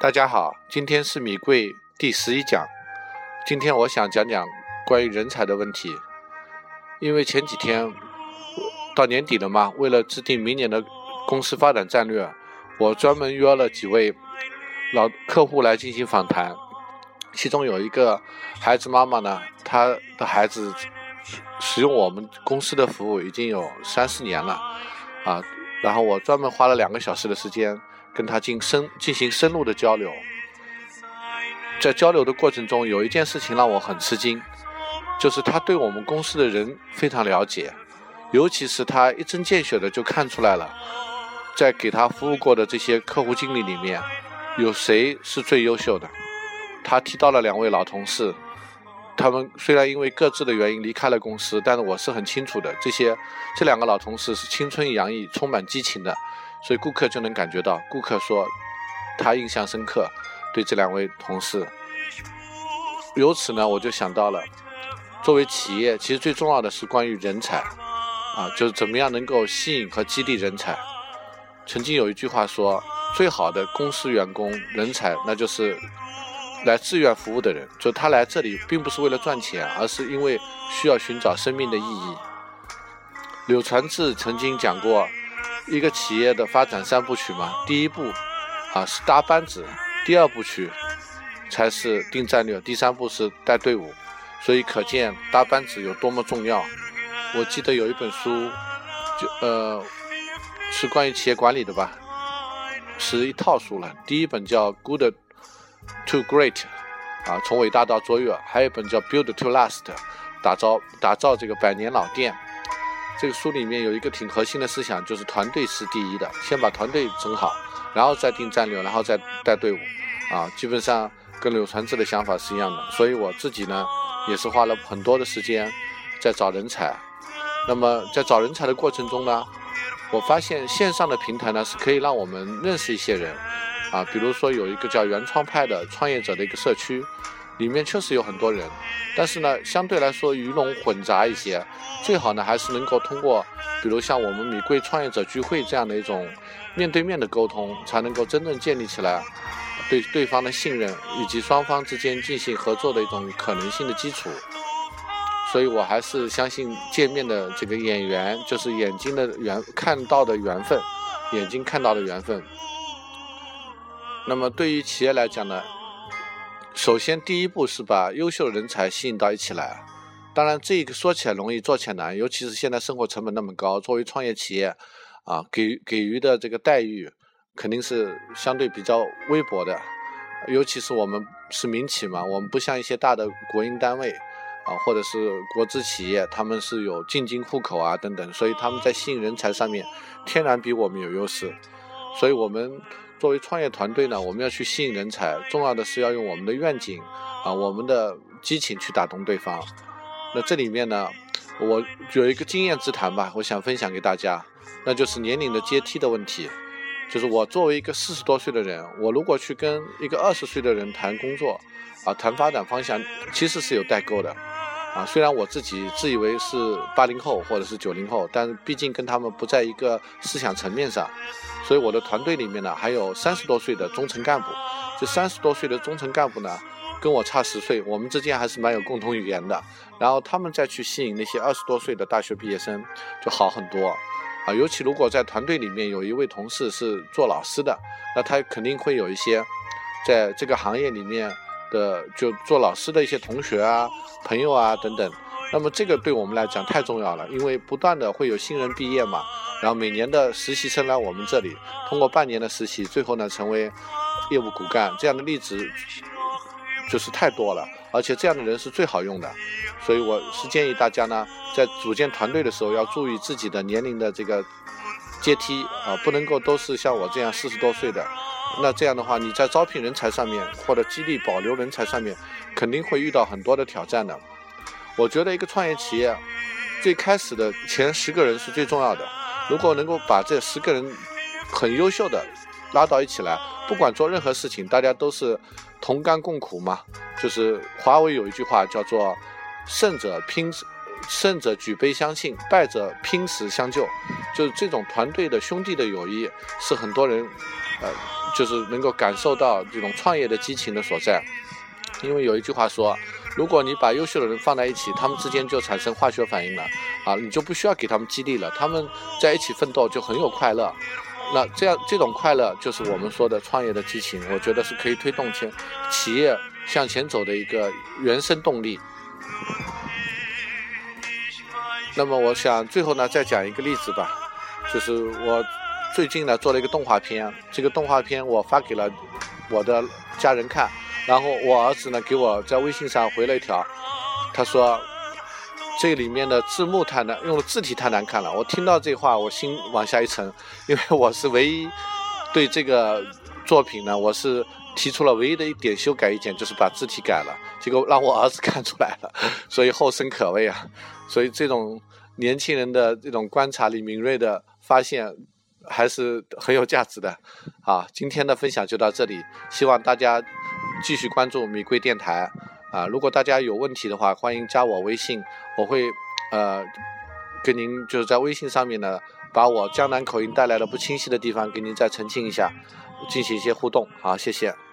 大家好，今天是米贵第十一讲。今天我想讲讲关于人才的问题，因为前几天到年底了嘛，为了制定明年的公司发展战略，我专门约了几位老客户来进行访谈。其中有一个孩子妈妈呢，她的孩子使用我们公司的服务已经有三四年了啊，然后我专门花了两个小时的时间。跟他进深进行深入的交流，在交流的过程中，有一件事情让我很吃惊，就是他对我们公司的人非常了解，尤其是他一针见血的就看出来了，在给他服务过的这些客户经理里面，有谁是最优秀的。他提到了两位老同事，他们虽然因为各自的原因离开了公司，但是我是很清楚的，这些这两个老同事是青春洋溢、充满激情的。所以顾客就能感觉到，顾客说他印象深刻，对这两位同事。由此呢，我就想到了，作为企业，其实最重要的是关于人才，啊，就是怎么样能够吸引和激励人才。曾经有一句话说，最好的公司员工人才，那就是来自愿服务的人，就他来这里并不是为了赚钱，而是因为需要寻找生命的意义。柳传志曾经讲过。一个企业的发展三部曲嘛，第一步啊是搭班子，第二部曲才是定战略，第三步是带队伍，所以可见搭班子有多么重要。我记得有一本书，就呃是关于企业管理的吧，是一套书了。第一本叫《Good to Great》，啊，从伟大到卓越；还有一本叫《Build to Last》，打造打造这个百年老店。这个书里面有一个挺核心的思想，就是团队是第一的，先把团队整好，然后再定战略，然后再带队伍，啊，基本上跟柳传志的想法是一样的。所以我自己呢，也是花了很多的时间在找人才。那么在找人才的过程中呢，我发现线上的平台呢是可以让我们认识一些人，啊，比如说有一个叫原创派的创业者的一个社区。里面确实有很多人，但是呢，相对来说鱼龙混杂一些。最好呢，还是能够通过，比如像我们米贵创业者聚会这样的一种面对面的沟通，才能够真正建立起来对对方的信任，以及双方之间进行合作的一种可能性的基础。所以我还是相信见面的这个眼缘，就是眼睛的缘看到的缘分，眼睛看到的缘分。那么对于企业来讲呢？首先，第一步是把优秀的人才吸引到一起来。当然，这个说起来容易，做起来难。尤其是现在生活成本那么高，作为创业企业，啊，给给予的这个待遇肯定是相对比较微薄的。尤其是我们是民企嘛，我们不像一些大的国营单位，啊，或者是国资企业，他们是有进京户口啊等等，所以他们在吸引人才上面天然比我们有优势。所以我们。作为创业团队呢，我们要去吸引人才，重要的是要用我们的愿景啊，我们的激情去打动对方。那这里面呢，我有一个经验之谈吧，我想分享给大家，那就是年龄的阶梯的问题。就是我作为一个四十多岁的人，我如果去跟一个二十岁的人谈工作啊，谈发展方向，其实是有代沟的啊。虽然我自己自以为是八零后或者是九零后，但毕竟跟他们不在一个思想层面上。所以我的团队里面呢，还有三十多岁的中层干部。这三十多岁的中层干部呢，跟我差十岁，我们之间还是蛮有共同语言的。然后他们再去吸引那些二十多岁的大学毕业生，就好很多啊。尤其如果在团队里面有一位同事是做老师的，那他肯定会有一些在这个行业里面的就做老师的一些同学啊、朋友啊等等。那么这个对我们来讲太重要了，因为不断的会有新人毕业嘛。然后每年的实习生来我们这里，通过半年的实习，最后呢成为业务骨干，这样的例子就是太多了，而且这样的人是最好用的，所以我是建议大家呢，在组建团队的时候要注意自己的年龄的这个阶梯啊，不能够都是像我这样四十多岁的，那这样的话你在招聘人才上面或者激励保留人才上面，肯定会遇到很多的挑战的。我觉得一个创业企业最开始的前十个人是最重要的。如果能够把这十个人很优秀的拉到一起来，不管做任何事情，大家都是同甘共苦嘛。就是华为有一句话叫做“胜者拼，胜者举杯相庆，败者拼死相救”。就是这种团队的兄弟的友谊，是很多人呃，就是能够感受到这种创业的激情的所在。因为有一句话说，如果你把优秀的人放在一起，他们之间就产生化学反应了啊，你就不需要给他们激励了，他们在一起奋斗就很有快乐。那这样这种快乐就是我们说的创业的激情，我觉得是可以推动前企业向前走的一个原生动力。那么我想最后呢再讲一个例子吧，就是我最近呢做了一个动画片，这个动画片我发给了我的家人看，然后我儿子呢给我在微信上回了一条，他说。这里面的字幕太难，用的字体太难看了。我听到这话，我心往下一沉，因为我是唯一对这个作品呢，我是提出了唯一的一点修改意见，就是把字体改了。结果让我儿子看出来了，所以后生可畏啊。所以这种年轻人的这种观察力、敏锐的发现，还是很有价值的。啊，今天的分享就到这里，希望大家继续关注米贵电台。啊，如果大家有问题的话，欢迎加我微信，我会呃跟您就是在微信上面呢，把我江南口音带来的不清晰的地方给您再澄清一下，进行一些互动。好，谢谢。